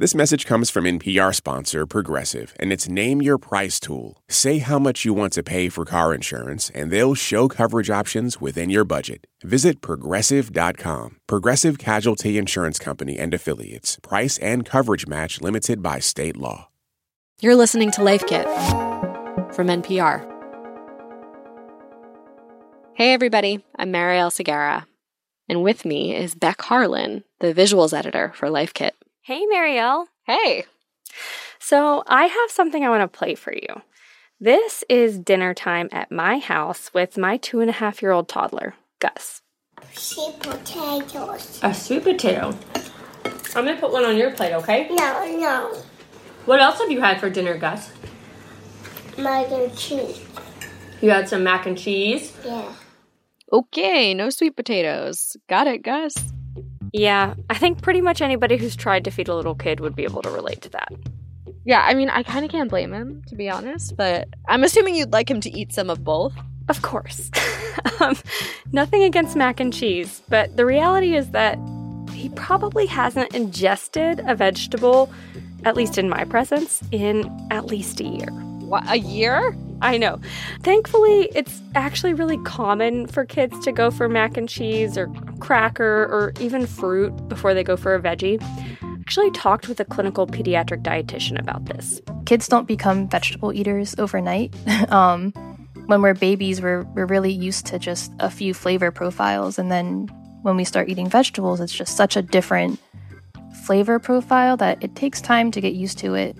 This message comes from NPR sponsor Progressive and its Name Your Price tool. Say how much you want to pay for car insurance, and they'll show coverage options within your budget. Visit progressive.com. Progressive Casualty Insurance Company and Affiliates. Price and coverage match limited by state law. You're listening to Life Kit from NPR. Hey, everybody. I'm Marielle Segarra. And with me is Beck Harlan, the visuals editor for Life Kit. Hey, Marielle. Hey. So, I have something I want to play for you. This is dinner time at my house with my two and a half year old toddler, Gus. Sweet potatoes. A sweet potato. I'm going to put one on your plate, okay? No, no. What else have you had for dinner, Gus? Mac and cheese. You had some mac and cheese. Yeah. Okay, no sweet potatoes. Got it, Gus. Yeah, I think pretty much anybody who's tried to feed a little kid would be able to relate to that. Yeah, I mean, I kind of can't blame him, to be honest, but I'm assuming you'd like him to eat some of both. Of course. um, nothing against mac and cheese, but the reality is that he probably hasn't ingested a vegetable, at least in my presence, in at least a year. What, a year? I know. Thankfully, it's actually really common for kids to go for mac and cheese or cracker or even fruit before they go for a veggie. I actually talked with a clinical pediatric dietitian about this. Kids don't become vegetable eaters overnight. um, when we're babies, we're, we're really used to just a few flavor profiles. And then when we start eating vegetables, it's just such a different flavor profile that it takes time to get used to it.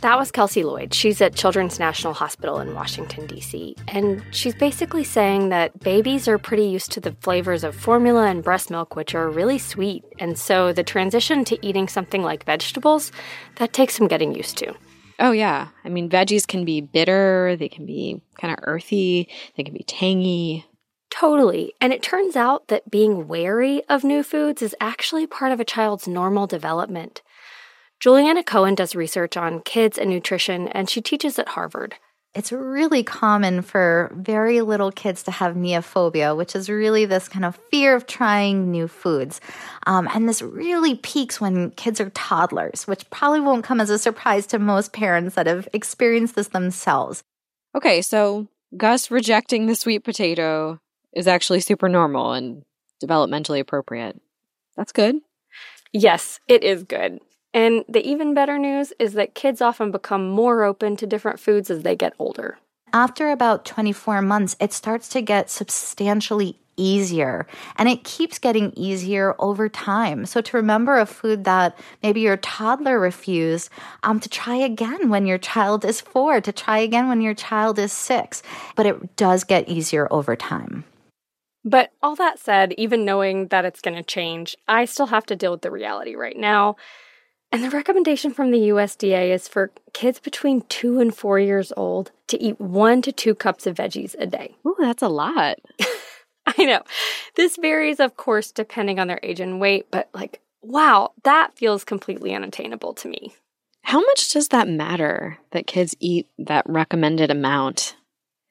That was Kelsey Lloyd. She's at Children's National Hospital in Washington, D.C. And she's basically saying that babies are pretty used to the flavors of formula and breast milk, which are really sweet. And so the transition to eating something like vegetables, that takes some getting used to. Oh, yeah. I mean, veggies can be bitter, they can be kind of earthy, they can be tangy. Totally. And it turns out that being wary of new foods is actually part of a child's normal development. Juliana Cohen does research on kids and nutrition, and she teaches at Harvard. It's really common for very little kids to have neophobia, which is really this kind of fear of trying new foods. Um, and this really peaks when kids are toddlers, which probably won't come as a surprise to most parents that have experienced this themselves. Okay, so Gus rejecting the sweet potato is actually super normal and developmentally appropriate. That's good. Yes, it is good. And the even better news is that kids often become more open to different foods as they get older. After about 24 months, it starts to get substantially easier and it keeps getting easier over time. So to remember a food that maybe your toddler refused, um, to try again when your child is four, to try again when your child is six. But it does get easier over time. But all that said, even knowing that it's going to change, I still have to deal with the reality right now. And the recommendation from the USDA is for kids between two and four years old to eat one to two cups of veggies a day. Ooh, that's a lot. I know. This varies, of course, depending on their age and weight, but like, wow, that feels completely unattainable to me. How much does that matter that kids eat that recommended amount?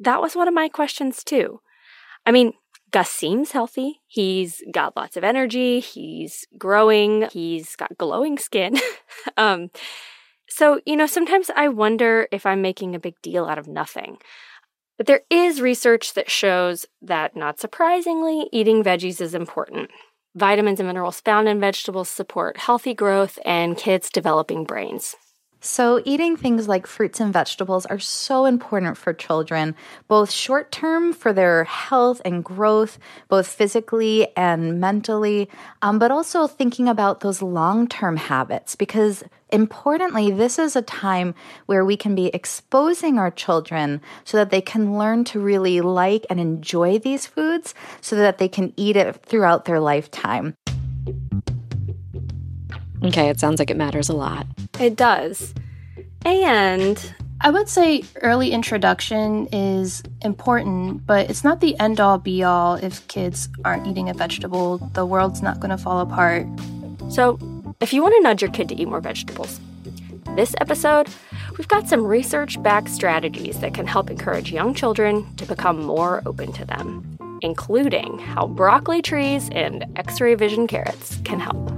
That was one of my questions, too. I mean, Gus seems healthy. He's got lots of energy. He's growing. He's got glowing skin. um, so, you know, sometimes I wonder if I'm making a big deal out of nothing. But there is research that shows that, not surprisingly, eating veggies is important. Vitamins and minerals found in vegetables support healthy growth and kids developing brains. So, eating things like fruits and vegetables are so important for children, both short term for their health and growth, both physically and mentally, um, but also thinking about those long term habits because importantly, this is a time where we can be exposing our children so that they can learn to really like and enjoy these foods so that they can eat it throughout their lifetime. Okay, it sounds like it matters a lot. It does. And I would say early introduction is important, but it's not the end all be all if kids aren't eating a vegetable. The world's not going to fall apart. So, if you want to nudge your kid to eat more vegetables, this episode, we've got some research backed strategies that can help encourage young children to become more open to them, including how broccoli trees and x ray vision carrots can help.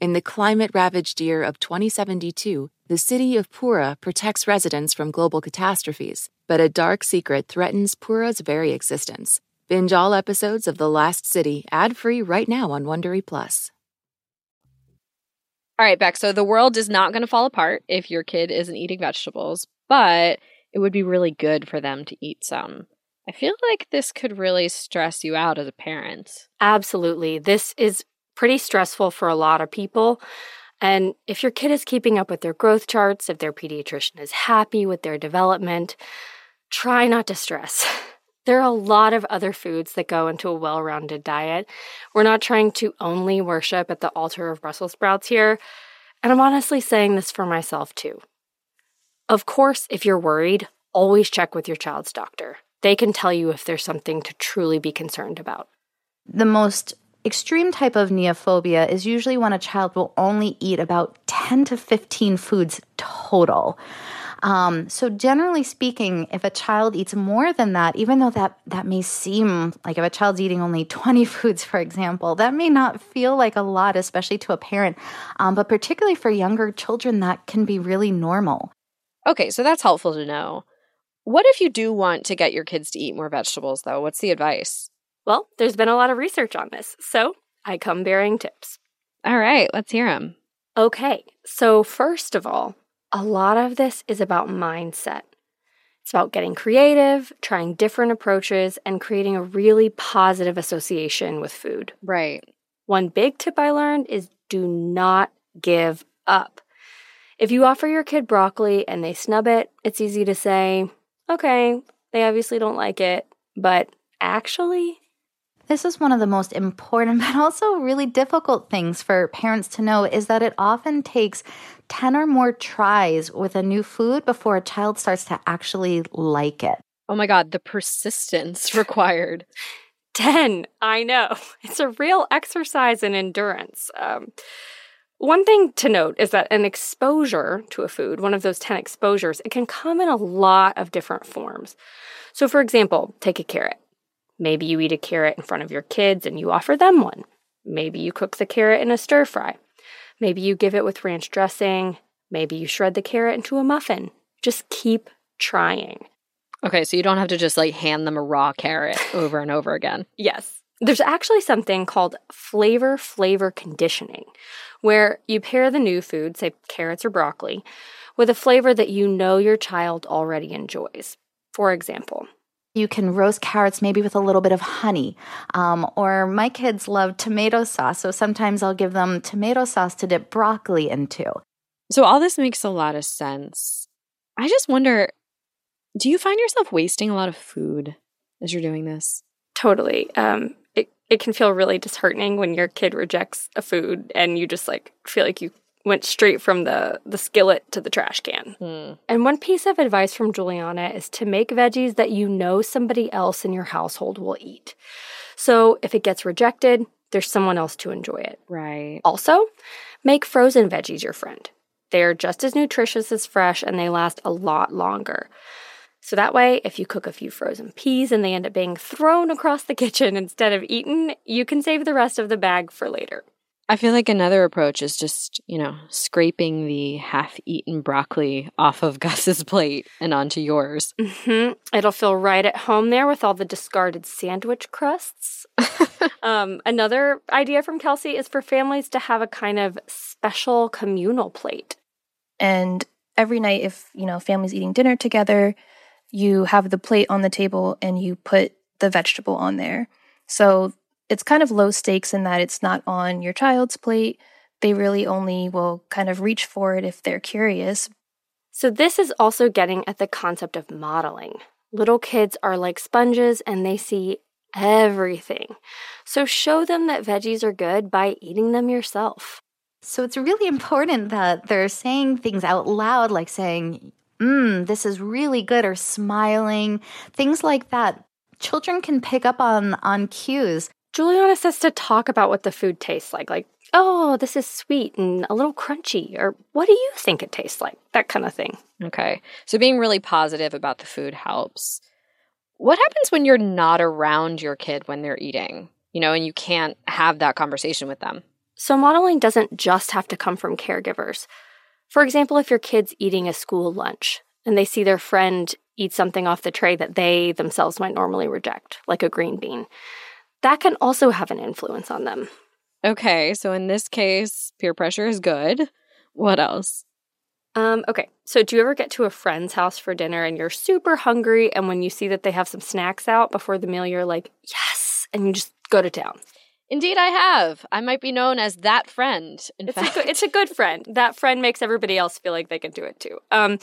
In the climate ravaged year of 2072, the city of Pura protects residents from global catastrophes, but a dark secret threatens Pura's very existence. Binge all episodes of The Last City ad-free right now on Wondery Plus. All right, Beck. So the world is not going to fall apart if your kid isn't eating vegetables, but it would be really good for them to eat some. I feel like this could really stress you out as a parent. Absolutely. This is pretty stressful for a lot of people. And if your kid is keeping up with their growth charts, if their pediatrician is happy with their development, try not to stress. There are a lot of other foods that go into a well rounded diet. We're not trying to only worship at the altar of Brussels sprouts here. And I'm honestly saying this for myself too. Of course, if you're worried, always check with your child's doctor. They can tell you if there's something to truly be concerned about. The most extreme type of neophobia is usually when a child will only eat about 10 to 15 foods total. Um, so generally speaking, if a child eats more than that, even though that that may seem like if a child's eating only 20 foods, for example, that may not feel like a lot, especially to a parent. Um, but particularly for younger children, that can be really normal. Okay, so that's helpful to know. What if you do want to get your kids to eat more vegetables, though? What's the advice? Well, there's been a lot of research on this, so I come bearing tips. All right, let's hear them. Okay, so first of all, a lot of this is about mindset. It's about getting creative, trying different approaches, and creating a really positive association with food. Right. One big tip I learned is do not give up. If you offer your kid broccoli and they snub it, it's easy to say, okay, they obviously don't like it, but actually, this is one of the most important, but also really difficult things for parents to know is that it often takes 10 or more tries with a new food before a child starts to actually like it. Oh my God, the persistence required. 10, I know. It's a real exercise in endurance. Um, one thing to note is that an exposure to a food, one of those 10 exposures, it can come in a lot of different forms. So, for example, take a carrot. Maybe you eat a carrot in front of your kids and you offer them one. Maybe you cook the carrot in a stir fry. Maybe you give it with ranch dressing. Maybe you shred the carrot into a muffin. Just keep trying. Okay, so you don't have to just like hand them a raw carrot over and over again. Yes. There's actually something called flavor flavor conditioning, where you pair the new food, say carrots or broccoli, with a flavor that you know your child already enjoys. For example, you can roast carrots maybe with a little bit of honey. Um, or my kids love tomato sauce, so sometimes I'll give them tomato sauce to dip broccoli into. So, all this makes a lot of sense. I just wonder do you find yourself wasting a lot of food as you're doing this? Totally. Um, it, it can feel really disheartening when your kid rejects a food and you just like feel like you went straight from the, the skillet to the trash can. Mm. And one piece of advice from Juliana is to make veggies that you know somebody else in your household will eat. So if it gets rejected, there's someone else to enjoy it. Right. Also, make frozen veggies your friend. They're just as nutritious as fresh and they last a lot longer. So that way, if you cook a few frozen peas and they end up being thrown across the kitchen instead of eaten, you can save the rest of the bag for later. I feel like another approach is just, you know, scraping the half eaten broccoli off of Gus's plate and onto yours. Mm-hmm. It'll feel right at home there with all the discarded sandwich crusts. um, another idea from Kelsey is for families to have a kind of special communal plate. And every night if, you know, family's eating dinner together, you have the plate on the table and you put the vegetable on there. So it's kind of low stakes in that it's not on your child's plate. They really only will kind of reach for it if they're curious. So, this is also getting at the concept of modeling. Little kids are like sponges and they see everything. So, show them that veggies are good by eating them yourself. So, it's really important that they're saying things out loud, like saying, Mmm, this is really good, or smiling, things like that. Children can pick up on, on cues. Juliana says to talk about what the food tastes like, like, oh, this is sweet and a little crunchy, or what do you think it tastes like? That kind of thing. Okay. So being really positive about the food helps. What happens when you're not around your kid when they're eating, you know, and you can't have that conversation with them? So modeling doesn't just have to come from caregivers. For example, if your kid's eating a school lunch and they see their friend eat something off the tray that they themselves might normally reject, like a green bean, that can also have an influence on them. Okay, so in this case, peer pressure is good. What else? Um, okay, so do you ever get to a friend's house for dinner and you're super hungry, and when you see that they have some snacks out before the meal, you're like, yes, and you just go to town? Indeed, I have. I might be known as that friend. In it's fact, a good, it's a good friend. That friend makes everybody else feel like they can do it too. Um,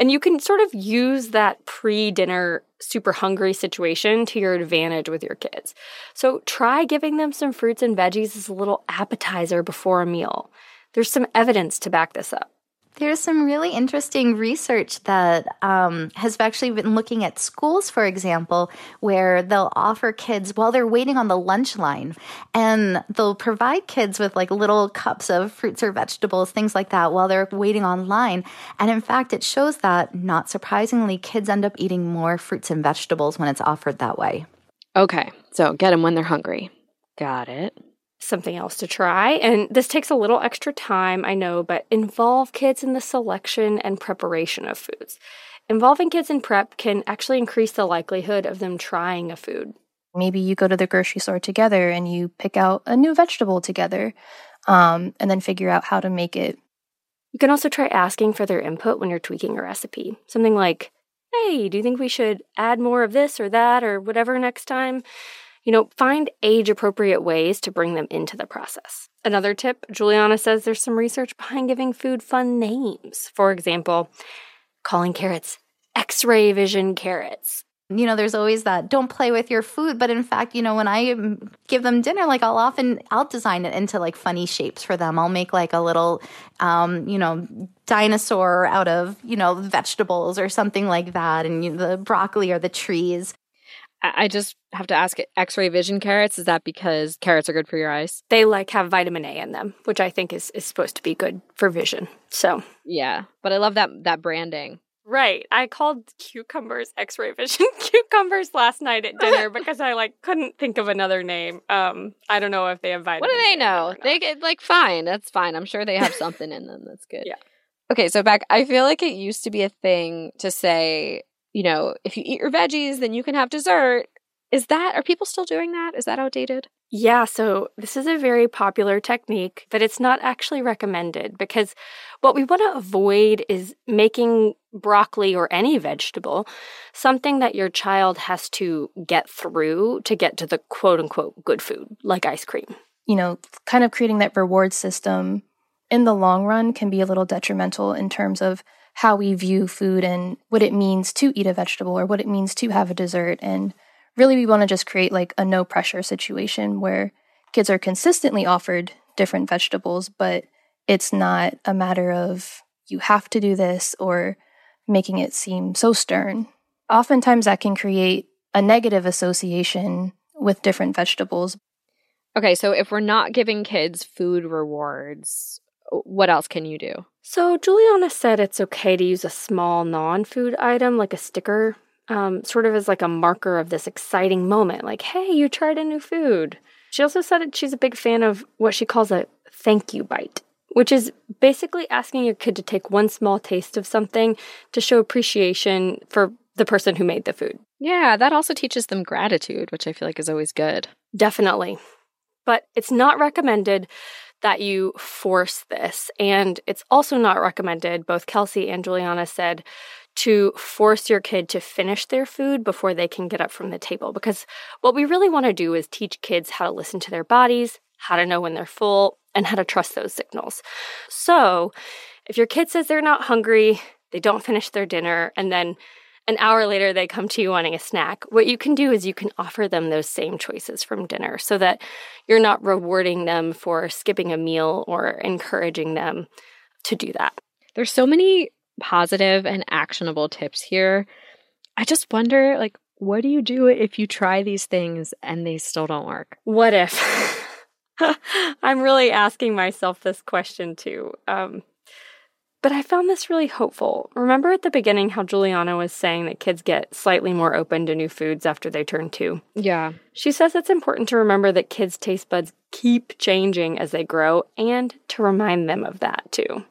and you can sort of use that pre-dinner super hungry situation to your advantage with your kids. So try giving them some fruits and veggies as a little appetizer before a meal. There's some evidence to back this up. There's some really interesting research that um, has actually been looking at schools, for example, where they'll offer kids while they're waiting on the lunch line, and they'll provide kids with like little cups of fruits or vegetables, things like that, while they're waiting online. And in fact, it shows that, not surprisingly, kids end up eating more fruits and vegetables when it's offered that way. Okay, so get them when they're hungry. Got it something else to try. And this takes a little extra time, I know, but involve kids in the selection and preparation of foods. Involving kids in prep can actually increase the likelihood of them trying a food. Maybe you go to the grocery store together and you pick out a new vegetable together um, and then figure out how to make it. You can also try asking for their input when you're tweaking a recipe. Something like, hey, do you think we should add more of this or that or whatever next time? You know, find age appropriate ways to bring them into the process. Another tip Juliana says there's some research behind giving food fun names. For example, calling carrots X ray vision carrots. You know, there's always that don't play with your food. But in fact, you know, when I give them dinner, like I'll often, I'll design it into like funny shapes for them. I'll make like a little, um, you know, dinosaur out of, you know, vegetables or something like that. And you know, the broccoli or the trees. I just have to ask X-ray vision carrots. Is that because carrots are good for your eyes? They like have vitamin A in them, which I think is, is supposed to be good for vision. So yeah, but I love that that branding. Right. I called cucumbers X-ray vision cucumbers last night at dinner because I like couldn't think of another name. Um, I don't know if they have vitamin. What do they know? They get like fine. That's fine. I'm sure they have something in them that's good. Yeah. Okay, so back. I feel like it used to be a thing to say you know, if you eat your veggies, then you can have dessert. Is that, are people still doing that? Is that outdated? Yeah, so this is a very popular technique, but it's not actually recommended because what we want to avoid is making broccoli or any vegetable something that your child has to get through to get to the quote unquote good food, like ice cream. You know, kind of creating that reward system in the long run can be a little detrimental in terms of how we view food and what it means to eat a vegetable or what it means to have a dessert. And really, we want to just create like a no pressure situation where kids are consistently offered different vegetables, but it's not a matter of you have to do this or making it seem so stern. Oftentimes, that can create a negative association with different vegetables. Okay, so if we're not giving kids food rewards, what else can you do? So, Juliana said it's okay to use a small non food item like a sticker, um, sort of as like a marker of this exciting moment, like, hey, you tried a new food. She also said that she's a big fan of what she calls a thank you bite, which is basically asking your kid to take one small taste of something to show appreciation for the person who made the food. Yeah, that also teaches them gratitude, which I feel like is always good. Definitely. But it's not recommended that you force this. And it's also not recommended, both Kelsey and Juliana said, to force your kid to finish their food before they can get up from the table. Because what we really want to do is teach kids how to listen to their bodies, how to know when they're full, and how to trust those signals. So if your kid says they're not hungry, they don't finish their dinner, and then an hour later they come to you wanting a snack, what you can do is you can offer them those same choices from dinner so that you're not rewarding them for skipping a meal or encouraging them to do that. There's so many positive and actionable tips here. I just wonder like what do you do if you try these things and they still don't work? What if? I'm really asking myself this question too. Um, but I found this really hopeful. Remember at the beginning how Juliana was saying that kids get slightly more open to new foods after they turn two? Yeah. She says it's important to remember that kids' taste buds keep changing as they grow and to remind them of that too.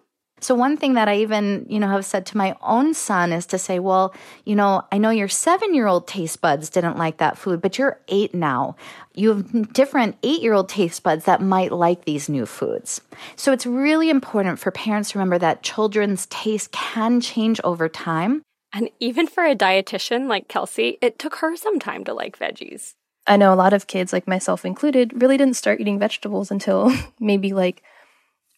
So one thing that I even, you know, have said to my own son is to say, well, you know, I know your 7-year-old taste buds didn't like that food, but you're 8 now. You have different 8-year-old taste buds that might like these new foods. So it's really important for parents to remember that children's taste can change over time. And even for a dietitian like Kelsey, it took her some time to like veggies. I know a lot of kids, like myself included, really didn't start eating vegetables until maybe like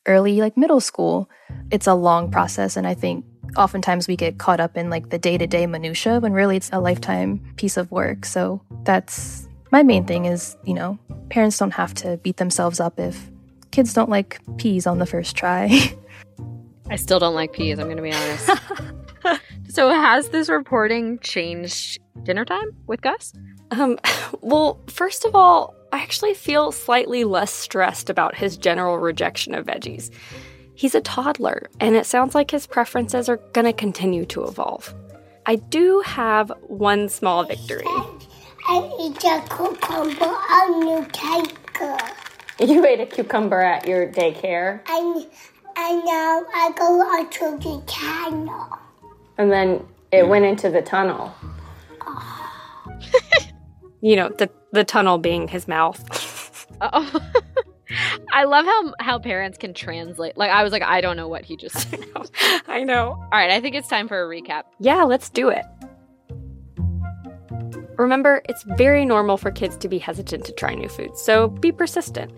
early like middle school it's a long process and i think oftentimes we get caught up in like the day-to-day minutia when really it's a lifetime piece of work. So that's my main thing is you know parents don't have to beat themselves up if kids don't like peas on the first try. I still don't like peas i'm gonna be honest. So has this reporting changed dinner time with gus? Um well first of all I actually feel slightly less stressed about his general rejection of veggies. He's a toddler, and it sounds like his preferences are going to continue to evolve. I do have one small victory. I eat a cucumber on your tanker. You ate a cucumber at your daycare? And, and now I go onto the tunnel. And then it went into the tunnel. you know, the the tunnel being his mouth. oh. I love how how parents can translate. Like I was like, I don't know what he just said. I know. All right, I think it's time for a recap. Yeah, let's do it. Remember, it's very normal for kids to be hesitant to try new foods, so be persistent.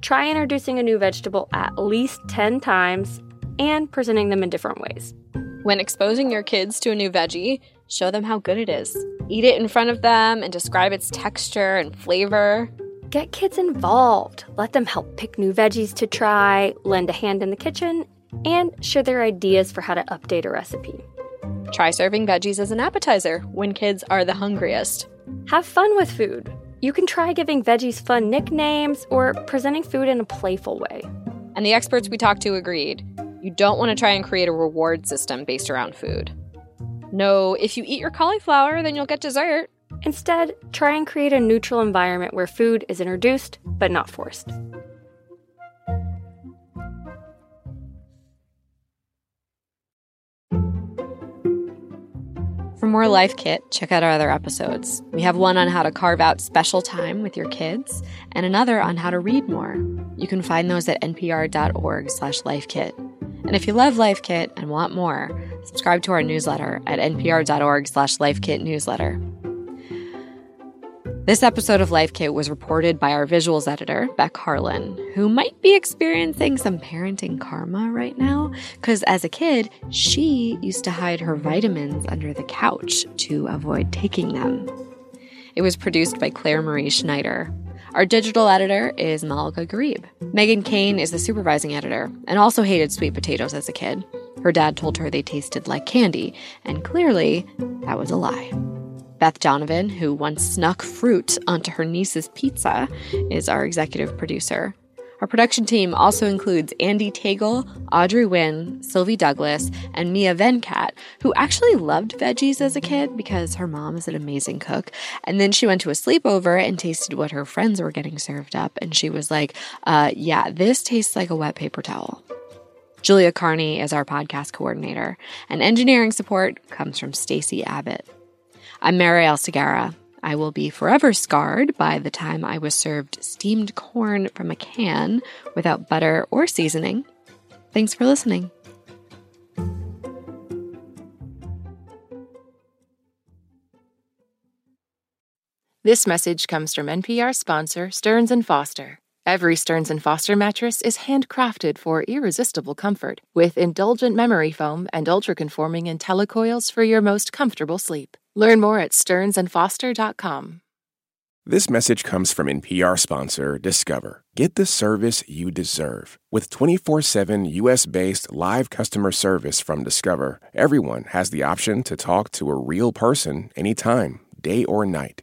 Try introducing a new vegetable at least 10 times and presenting them in different ways. When exposing your kids to a new veggie, show them how good it is. Eat it in front of them and describe its texture and flavor. Get kids involved. Let them help pick new veggies to try, lend a hand in the kitchen, and share their ideas for how to update a recipe. Try serving veggies as an appetizer when kids are the hungriest. Have fun with food. You can try giving veggies fun nicknames or presenting food in a playful way. And the experts we talked to agreed you don't want to try and create a reward system based around food. No, if you eat your cauliflower, then you'll get dessert. Instead, try and create a neutral environment where food is introduced but not forced. For more Life Kit, check out our other episodes. We have one on how to carve out special time with your kids and another on how to read more. You can find those at npr.org/lifekit. And if you love Life Kit and want more, subscribe to our newsletter at npr.org/lifekitnewsletter. This episode of Life Kit was reported by our visuals editor, Beck Harlan, who might be experiencing some parenting karma right now, because as a kid, she used to hide her vitamins under the couch to avoid taking them. It was produced by Claire Marie Schneider. Our digital editor is Malika Gharib. Megan Kane is the supervising editor and also hated sweet potatoes as a kid. Her dad told her they tasted like candy, and clearly, that was a lie. Beth Donovan, who once snuck fruit onto her niece's pizza, is our executive producer. Our production team also includes Andee Tagle, Audrey Nguyen, Sylvie Douglis, and Mia Venkat, who actually loved veggies as a kid because her mom is an amazing cook. And then she went to a sleepover and tasted what her friends were getting served up, and she was like, uh, yeah, this tastes like a wet paper towel. Julia Carney is our podcast coordinator, and engineering support comes from Stacy Abbott. I'm Marielle Segarra. I will be forever scarred by the time I was served steamed corn from a can without butter or seasoning. Thanks for listening. This message comes from NPR sponsor Stearns and Foster. Every Stearns and Foster mattress is handcrafted for irresistible comfort with indulgent memory foam and ultra-conforming IntelliCoils for your most comfortable sleep. Learn more at stearnsandfoster.com. This message comes from NPR sponsor Discover. Get the service you deserve. With 24 7 US based live customer service from Discover, everyone has the option to talk to a real person anytime, day or night.